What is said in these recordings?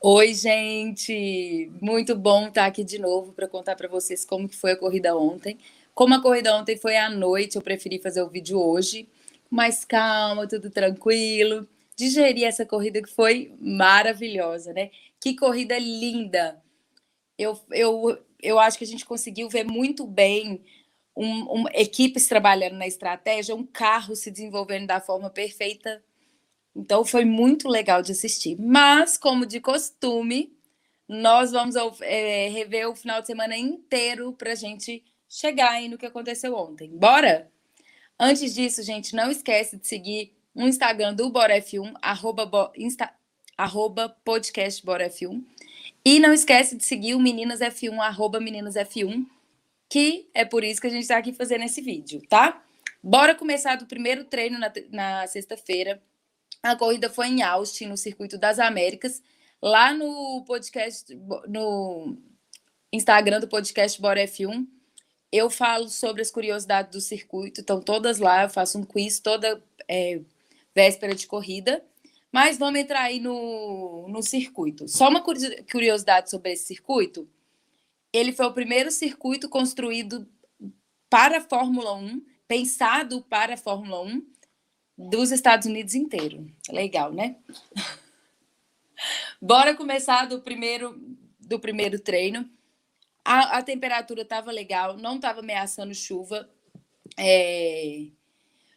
Oi, gente! Muito bom estar aqui de novo para contar para vocês como que foi a corrida ontem. Como a corrida ontem foi à noite, eu preferi fazer o vídeo hoje, mais calma, tudo tranquilo. Digerir essa corrida que foi maravilhosa, né? Que corrida linda! Eu, eu, eu acho que a gente conseguiu ver muito bem um, um, equipes trabalhando na estratégia, um carro se desenvolvendo da forma perfeita então foi muito legal de assistir. Mas, como de costume, nós vamos é, rever o final de semana inteiro para a gente chegar aí no que aconteceu ontem. Bora? Antes disso, gente, não esquece de seguir o Instagram do Bora F1, arroba, bo, insta, arroba podcast Bora F1. E não esquece de seguir o Meninas F1, arroba Meninas F1, que é por isso que a gente está aqui fazendo esse vídeo, tá? Bora começar do primeiro treino na, na sexta-feira. A corrida foi em Austin, no Circuito das Américas. Lá no podcast, no Instagram do podcast Bora F1, eu falo sobre as curiosidades do circuito. Estão todas lá, eu faço um quiz toda é, véspera de corrida. Mas vamos entrar aí no, no circuito. Só uma curiosidade sobre esse circuito. Ele foi o primeiro circuito construído para a Fórmula 1, pensado para a Fórmula 1, dos Estados Unidos inteiro. Legal, né? Bora começar do primeiro do primeiro treino. A, a temperatura estava legal, não estava ameaçando chuva. É...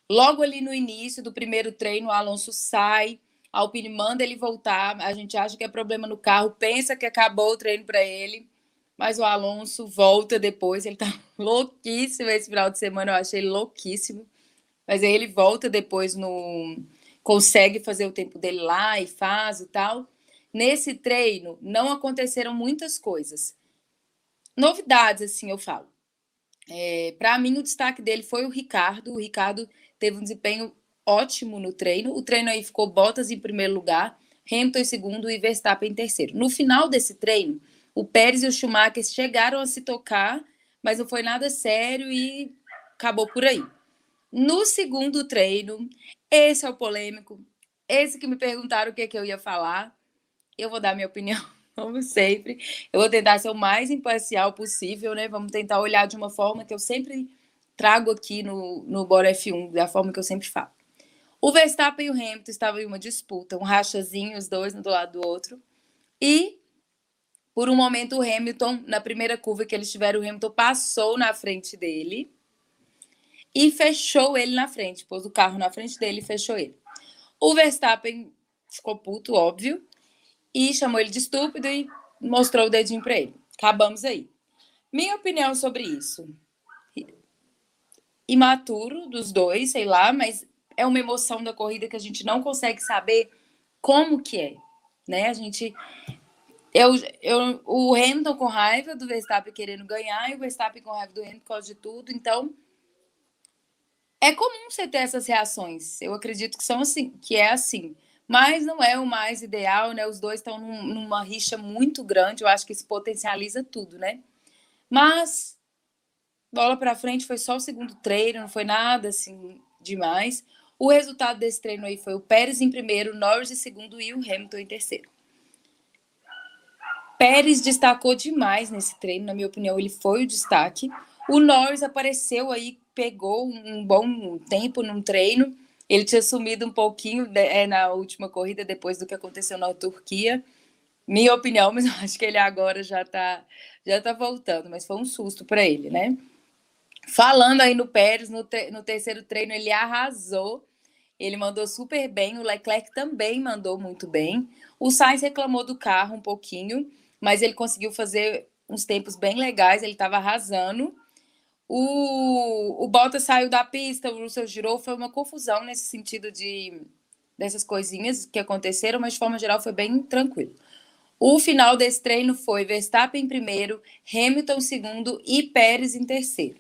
Logo ali no início do primeiro treino, o Alonso sai, a Alpine manda ele voltar. A gente acha que é problema no carro, pensa que acabou o treino para ele, mas o Alonso volta depois. Ele tá louquíssimo esse final de semana, eu achei louquíssimo. Mas aí ele volta depois no. consegue fazer o tempo dele lá e faz e tal. Nesse treino, não aconteceram muitas coisas. Novidades, assim, eu falo. É, Para mim, o destaque dele foi o Ricardo. O Ricardo teve um desempenho ótimo no treino. O treino aí ficou Bottas em primeiro lugar, Hamilton em segundo e Verstappen em terceiro. No final desse treino, o Pérez e o Schumacher chegaram a se tocar, mas não foi nada sério e acabou por aí. No segundo treino, esse é o polêmico, esse que me perguntaram o que, é que eu ia falar. Eu vou dar minha opinião, como sempre. Eu vou tentar ser o mais imparcial possível, né? Vamos tentar olhar de uma forma que eu sempre trago aqui no, no Bora F1, da forma que eu sempre falo. O Verstappen e o Hamilton estavam em uma disputa, um rachazinho, os dois um do lado do outro. E, por um momento, o Hamilton, na primeira curva que eles tiveram, o Hamilton passou na frente dele e fechou ele na frente, pôs o carro na frente dele e fechou ele. O Verstappen ficou puto, óbvio, e chamou ele de estúpido e mostrou o dedinho para ele. Acabamos aí. Minha opinião sobre isso. Imaturo dos dois, sei lá, mas é uma emoção da corrida que a gente não consegue saber como que é, né? A gente eu, eu, o Hamilton com raiva do Verstappen querendo ganhar e o Verstappen com raiva do Hamilton por causa de tudo. Então, é comum você ter essas reações. Eu acredito que são assim, que é assim. Mas não é o mais ideal, né? Os dois estão num, numa rixa muito grande. Eu acho que isso potencializa tudo, né? Mas bola para frente foi só o segundo treino, não foi nada assim demais. O resultado desse treino aí foi o Pérez em primeiro, Norris em segundo e o Hamilton em terceiro. Pérez destacou demais nesse treino, na minha opinião, ele foi o destaque. O Norris apareceu aí pegou um bom tempo num treino. Ele tinha sumido um pouquinho é, na última corrida, depois do que aconteceu na Turquia. Minha opinião, mas eu acho que ele agora já está já tá voltando, mas foi um susto para ele, né? Falando aí no Pérez, no, te, no terceiro treino, ele arrasou. Ele mandou super bem, o Leclerc também mandou muito bem. O Sainz reclamou do carro um pouquinho, mas ele conseguiu fazer uns tempos bem legais, ele estava arrasando. O, o Bottas saiu da pista, o Russell girou, foi uma confusão nesse sentido de dessas coisinhas que aconteceram, mas de forma geral foi bem tranquilo. O final desse treino foi Verstappen em primeiro, Hamilton em segundo e Pérez em terceiro.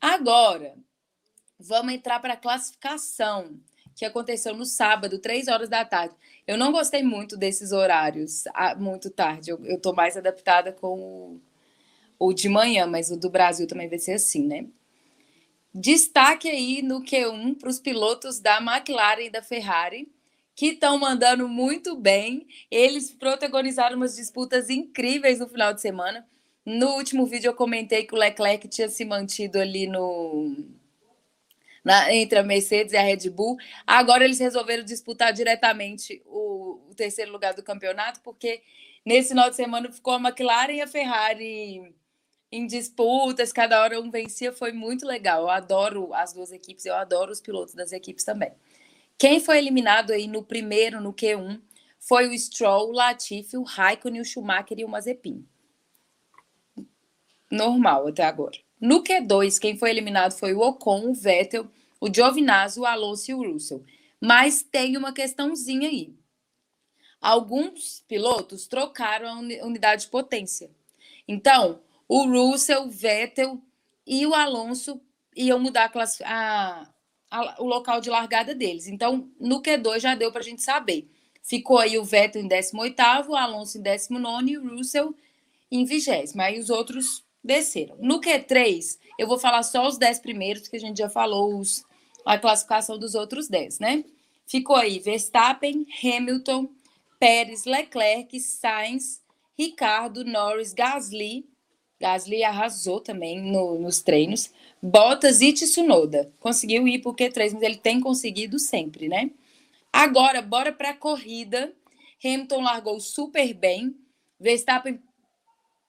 Agora, vamos entrar para a classificação que aconteceu no sábado, três horas da tarde. Eu não gostei muito desses horários, ah, muito tarde. Eu, estou mais adaptada com o ou de manhã, mas o do Brasil também vai ser assim, né? Destaque aí no Q1 para os pilotos da McLaren e da Ferrari, que estão mandando muito bem. Eles protagonizaram umas disputas incríveis no final de semana. No último vídeo eu comentei que o Leclerc tinha se mantido ali no na, entre a Mercedes e a Red Bull. Agora eles resolveram disputar diretamente o, o terceiro lugar do campeonato, porque nesse final de semana ficou a McLaren e a Ferrari em disputas, cada hora um vencia, foi muito legal. Eu adoro as duas equipes, eu adoro os pilotos das equipes também. Quem foi eliminado aí no primeiro, no Q1, foi o Stroll, o Latifi, o Raikkonen, o Schumacher e o Mazepin. Normal até agora. No Q2, quem foi eliminado foi o Ocon, o Vettel, o Giovinazzi, o Alonso e o Russell. Mas tem uma questãozinha aí. Alguns pilotos trocaram a unidade de potência. Então, o Russell, o Vettel e o Alonso iam mudar a, a, o local de largada deles. Então, no Q2 já deu para a gente saber. Ficou aí o Vettel em 18, o Alonso em 19 e o Russell em 20. Aí os outros desceram. No Q3, eu vou falar só os 10 primeiros, que a gente já falou os, a classificação dos outros 10, né? Ficou aí Verstappen, Hamilton, Pérez, Leclerc, Sainz, Ricardo, Norris, Gasly. Gasly arrasou também no, nos treinos. Bottas e Tsunoda. Conseguiu ir por Q3, mas ele tem conseguido sempre, né? Agora, bora para a corrida. Hamilton largou super bem. Verstappen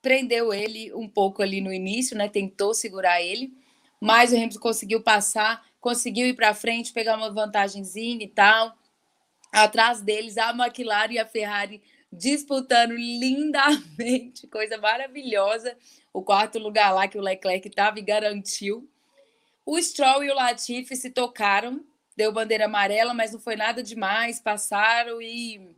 prendeu ele um pouco ali no início, né? Tentou segurar ele, mas o Hamilton conseguiu passar, conseguiu ir para frente, pegar uma vantagemzinha e tal. Atrás deles, a McLaren e a Ferrari disputando lindamente, coisa maravilhosa. O quarto lugar lá que o Leclerc estava e garantiu. O Stroll e o Latifi se tocaram, deu bandeira amarela, mas não foi nada demais, passaram e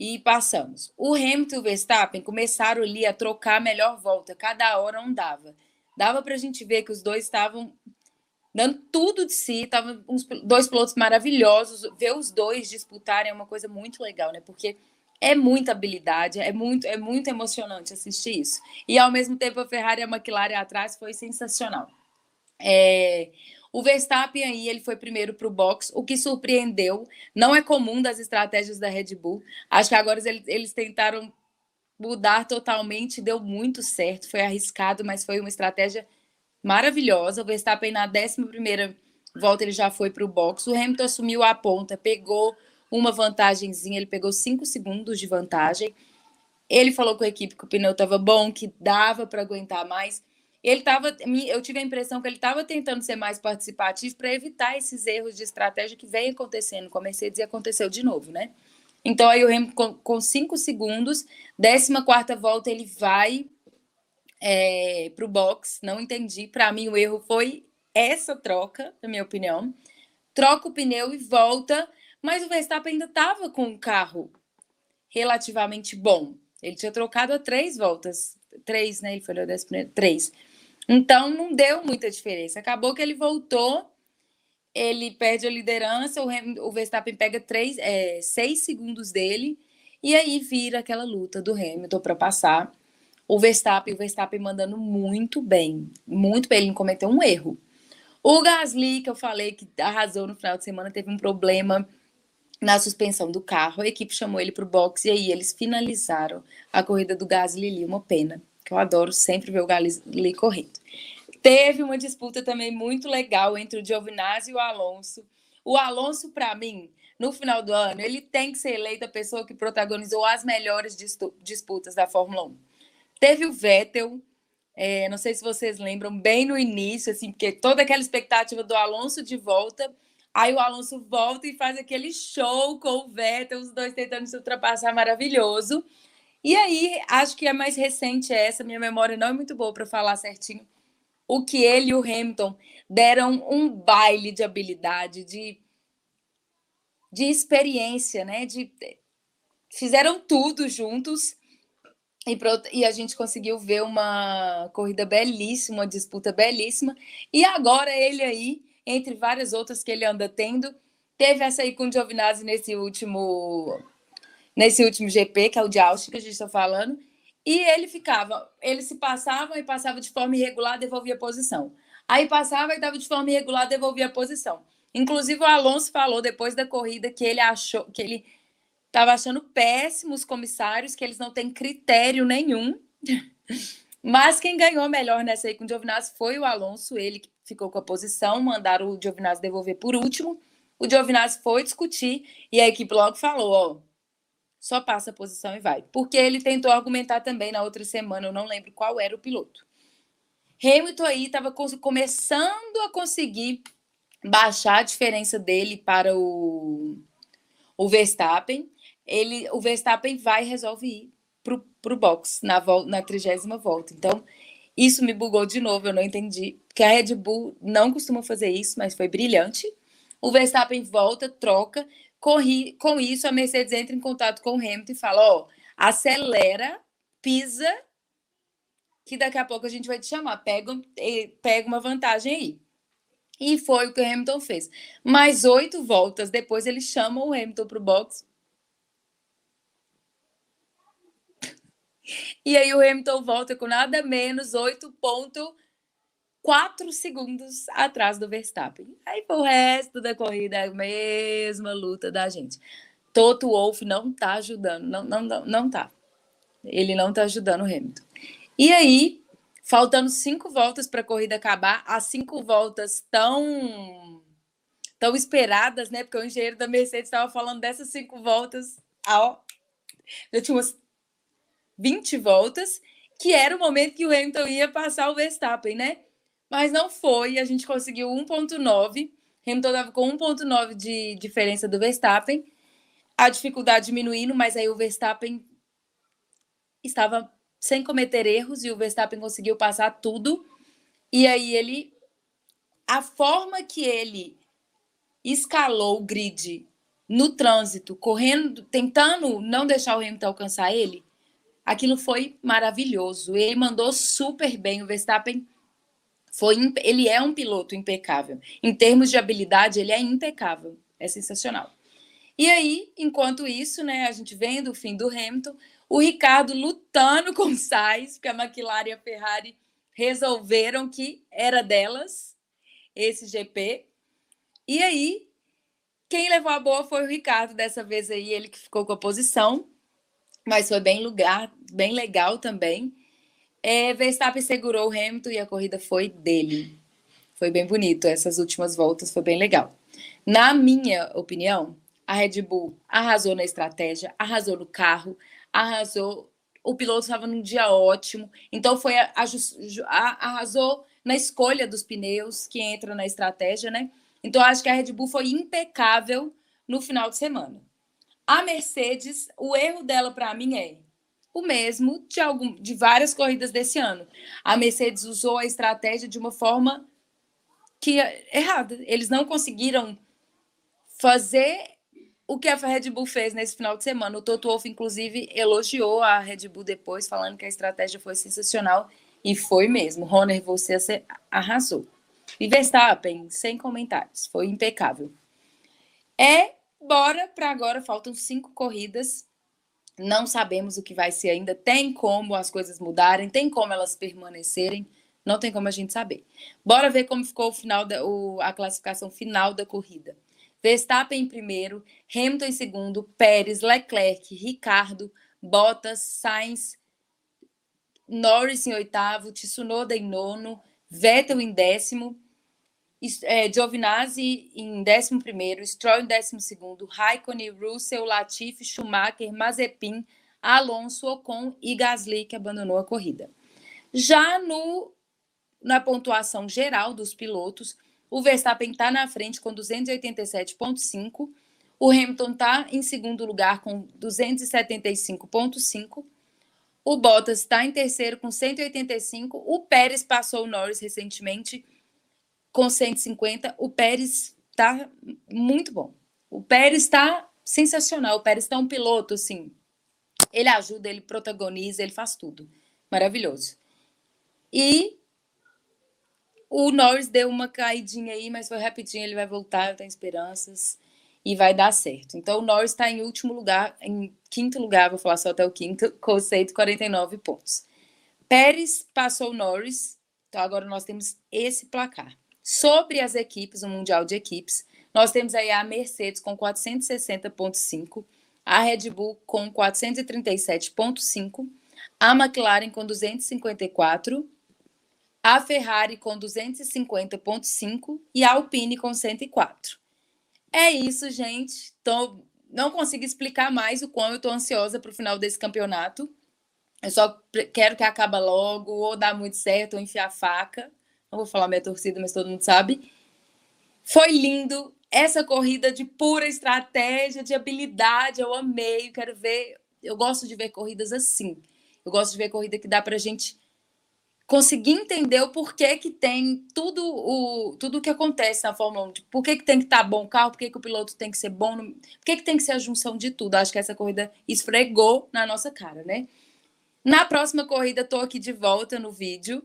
e passamos. O Hamilton e o Verstappen começaram ali a trocar a melhor volta, cada hora um dava. Dava para a gente ver que os dois estavam dando tudo de si, estavam uns dois pilotos maravilhosos. Ver os dois disputarem é uma coisa muito legal, né? Porque é muita habilidade, é muito, é muito emocionante assistir isso. E ao mesmo tempo a Ferrari e a McLaren atrás foi sensacional. É, o Verstappen aí ele foi primeiro para o box, o que surpreendeu. Não é comum das estratégias da Red Bull. Acho que agora eles, eles tentaram mudar totalmente, deu muito certo. Foi arriscado, mas foi uma estratégia maravilhosa. O Verstappen na 11 volta ele já foi para o box. O Hamilton assumiu a ponta, pegou uma vantagemzinha, ele pegou cinco segundos de vantagem. Ele falou com a equipe que o pneu estava bom, que dava para aguentar mais ele estava, eu tive a impressão que ele estava tentando ser mais participativo para evitar esses erros de estratégia que vem acontecendo com a Mercedes e aconteceu de novo, né? Então aí o Hamilton com, cinco segundos, 14 quarta volta ele vai é, para o box, não entendi. Para mim o erro foi essa troca, na minha opinião. Troca o pneu e volta, mas o Verstappen ainda estava com um carro relativamente bom. Ele tinha trocado a três voltas, três, né? Ele foi o décimo, três. Então não deu muita diferença. Acabou que ele voltou, ele perde a liderança, o Verstappen pega três, é, seis segundos dele, e aí vira aquela luta do Hamilton para passar. O Verstappen, o Verstappen mandando muito bem, muito bem. Ele não cometeu um erro. O Gasly, que eu falei que arrasou no final de semana, teve um problema na suspensão do carro. A equipe chamou ele para o box e aí eles finalizaram a corrida do Gasly ali, uma pena que eu adoro sempre ver o Gasly correndo. Teve uma disputa também muito legal entre o Giovinazzi e o Alonso. O Alonso, para mim, no final do ano, ele tem que ser eleito a pessoa que protagonizou as melhores disputas da Fórmula 1. Teve o Vettel, é, não sei se vocês lembram, bem no início, assim, porque toda aquela expectativa do Alonso de volta. Aí o Alonso volta e faz aquele show com o Vettel, os dois tentando se ultrapassar maravilhoso. E aí, acho que a mais recente é essa, minha memória não é muito boa para falar certinho. O que ele e o Hamilton deram um baile de habilidade, de, de experiência, né? De, fizeram tudo juntos e, e a gente conseguiu ver uma corrida belíssima, uma disputa belíssima. E agora ele aí, entre várias outras que ele anda tendo, teve essa aí com o Giovinazzi nesse último nesse último GP, que é o de Austin que a gente está falando, e ele ficava, ele se passava e passava de forma irregular, devolvia a posição. Aí passava e estava de forma irregular, devolvia a posição. Inclusive, o Alonso falou depois da corrida que ele achou que ele estava achando péssimos comissários, que eles não têm critério nenhum. Mas quem ganhou melhor nessa aí com o Giovinazzi foi o Alonso, ele que ficou com a posição, mandaram o Giovinazzi devolver por último. O Giovinazzi foi discutir e a equipe logo falou, ó, só passa a posição e vai. Porque ele tentou argumentar também na outra semana, eu não lembro qual era o piloto. Hamilton aí estava começando a conseguir baixar a diferença dele para o, o Verstappen. Ele, o Verstappen vai e resolve ir para o box na, na trigésima volta. Então, isso me bugou de novo, eu não entendi. Porque a Red Bull não costuma fazer isso, mas foi brilhante. O Verstappen volta, troca. Corri, com isso, a Mercedes entra em contato com o Hamilton e fala: ó, acelera, pisa, que daqui a pouco a gente vai te chamar. Pega, pega uma vantagem aí. E foi o que o Hamilton fez. Mais oito voltas depois, ele chama o Hamilton para o box E aí o Hamilton volta com nada menos 8,4 segundos atrás do Verstappen. Aí foi o resto da corrida, a mesma luta da gente. Toto Wolff não tá ajudando, não, não, não, não tá. Ele não tá ajudando o Hamilton. E aí, faltando cinco voltas para a corrida acabar, as cinco voltas tão tão esperadas, né? Porque o engenheiro da Mercedes estava falando dessas cinco voltas. Ó, já tinha umas 20 voltas, que era o momento que o Hamilton ia passar o Verstappen, né? Mas não foi, a gente conseguiu 1.9. Hamilton estava com 1.9 de diferença do Verstappen. A dificuldade diminuindo, mas aí o Verstappen estava sem cometer erros e o Verstappen conseguiu passar tudo. E aí ele a forma que ele escalou o grid no trânsito, correndo, tentando não deixar o Hamilton alcançar ele, aquilo foi maravilhoso. Ele mandou super bem. O Verstappen foi, ele é um piloto impecável. Em termos de habilidade, ele é impecável. É sensacional. E aí, enquanto isso, né, a gente vendo o fim do Hamilton, o Ricardo lutando com o Sainz, porque a McLaren e a Ferrari resolveram que era delas esse GP. E aí, quem levou a boa foi o Ricardo dessa vez aí, ele que ficou com a posição mas foi bem lugar, bem legal também. É, Verstappen segurou o Hamilton e a corrida foi dele. Foi bem bonito. Essas últimas voltas foi bem legal. Na minha opinião, a Red Bull arrasou na estratégia, arrasou no carro, arrasou. O piloto estava num dia ótimo, então foi a, a, arrasou na escolha dos pneus que entra na estratégia, né? Então acho que a Red Bull foi impecável no final de semana. A Mercedes, o erro dela para mim é o mesmo de, algum, de várias corridas desse ano. A Mercedes usou a estratégia de uma forma que é errada. Eles não conseguiram fazer o que a Red Bull fez nesse final de semana. O Toto Wolff, inclusive, elogiou a Red Bull depois, falando que a estratégia foi sensacional. E foi mesmo. Roner, você arrasou. E Verstappen, sem comentários. Foi impecável. É Bora para agora, faltam cinco corridas. Não sabemos o que vai ser ainda. Tem como as coisas mudarem, tem como elas permanecerem. Não tem como a gente saber. Bora ver como ficou o final da, o, a classificação final da corrida. Verstappen em primeiro, Hamilton em segundo, Pérez, Leclerc, Ricardo, Bottas, Sainz, Norris em oitavo, Tsunoda em nono, Vettel em décimo, é, Giovinazzi em 11º, Stroll em 12º, Raikkonen, Russell, Latifi, Schumacher, Mazepin, Alonso, Ocon e Gasly, que abandonou a corrida. Já no, na pontuação geral dos pilotos, o Verstappen está na frente com 287,5, o Hamilton está em segundo lugar com 275,5, o Bottas está em terceiro com 185, o Pérez passou o Norris recentemente com 150. O Pérez está muito bom. O Pérez está sensacional. O Pérez está um piloto, assim. Ele ajuda, ele protagoniza, ele faz tudo. Maravilhoso. E o Norris deu uma caidinha aí, mas foi rapidinho, ele vai voltar, eu tenho esperanças e vai dar certo. Então o Norris está em último lugar, em quinto lugar, vou falar só até o quinto, com 149 pontos. Pérez passou o Norris, então agora nós temos esse placar. Sobre as equipes, o Mundial de Equipes, Nós temos aí a Mercedes com 460,5, a Red Bull com 437,5, a McLaren com 254, a Ferrari com 250,5 e a Alpine com 104. É isso, gente. Tô, não consigo explicar mais o quão eu estou ansiosa para o final desse campeonato. Eu só quero que acabe logo, ou dar muito certo, ou enfiar faca. Não vou falar minha torcida, mas todo mundo sabe. Foi lindo essa corrida de pura estratégia, de habilidade. Eu amei, quero ver. Eu gosto de ver corridas assim. Eu gosto de ver corrida que dá para a gente conseguir entender o porquê que tem tudo o tudo que acontece na Fórmula 1. Tipo, por que, que tem que estar tá bom o carro, por que, que o piloto tem que ser bom, por que, que tem que ser a junção de tudo. Acho que essa corrida esfregou na nossa cara, né? Na próxima corrida, estou aqui de volta no vídeo.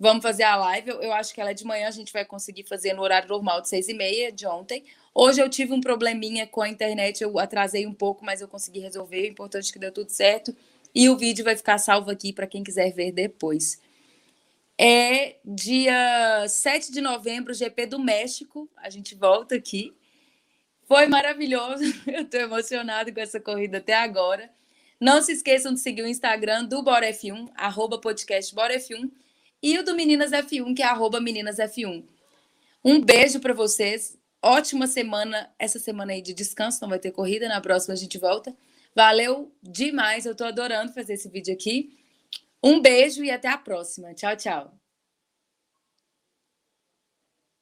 Vamos fazer a live. Eu, eu, acho que ela é de manhã, a gente vai conseguir fazer no horário normal de seis e meia de ontem. Hoje eu tive um probleminha com a internet, eu atrasei um pouco, mas eu consegui resolver. O importante é que deu tudo certo. E o vídeo vai ficar salvo aqui para quem quiser ver depois. É dia 7 de novembro, GP do México. A gente volta aqui. Foi maravilhoso. Eu estou emocionado com essa corrida até agora. Não se esqueçam de seguir o Instagram do Bora F1, arroba podcast Bora F1, e o do Meninas F1, que é arroba Meninas F1. Um beijo para vocês. Ótima semana, essa semana aí de descanso, não vai ter corrida, na próxima a gente volta. Valeu demais, eu estou adorando fazer esse vídeo aqui. Um beijo e até a próxima. Tchau, tchau.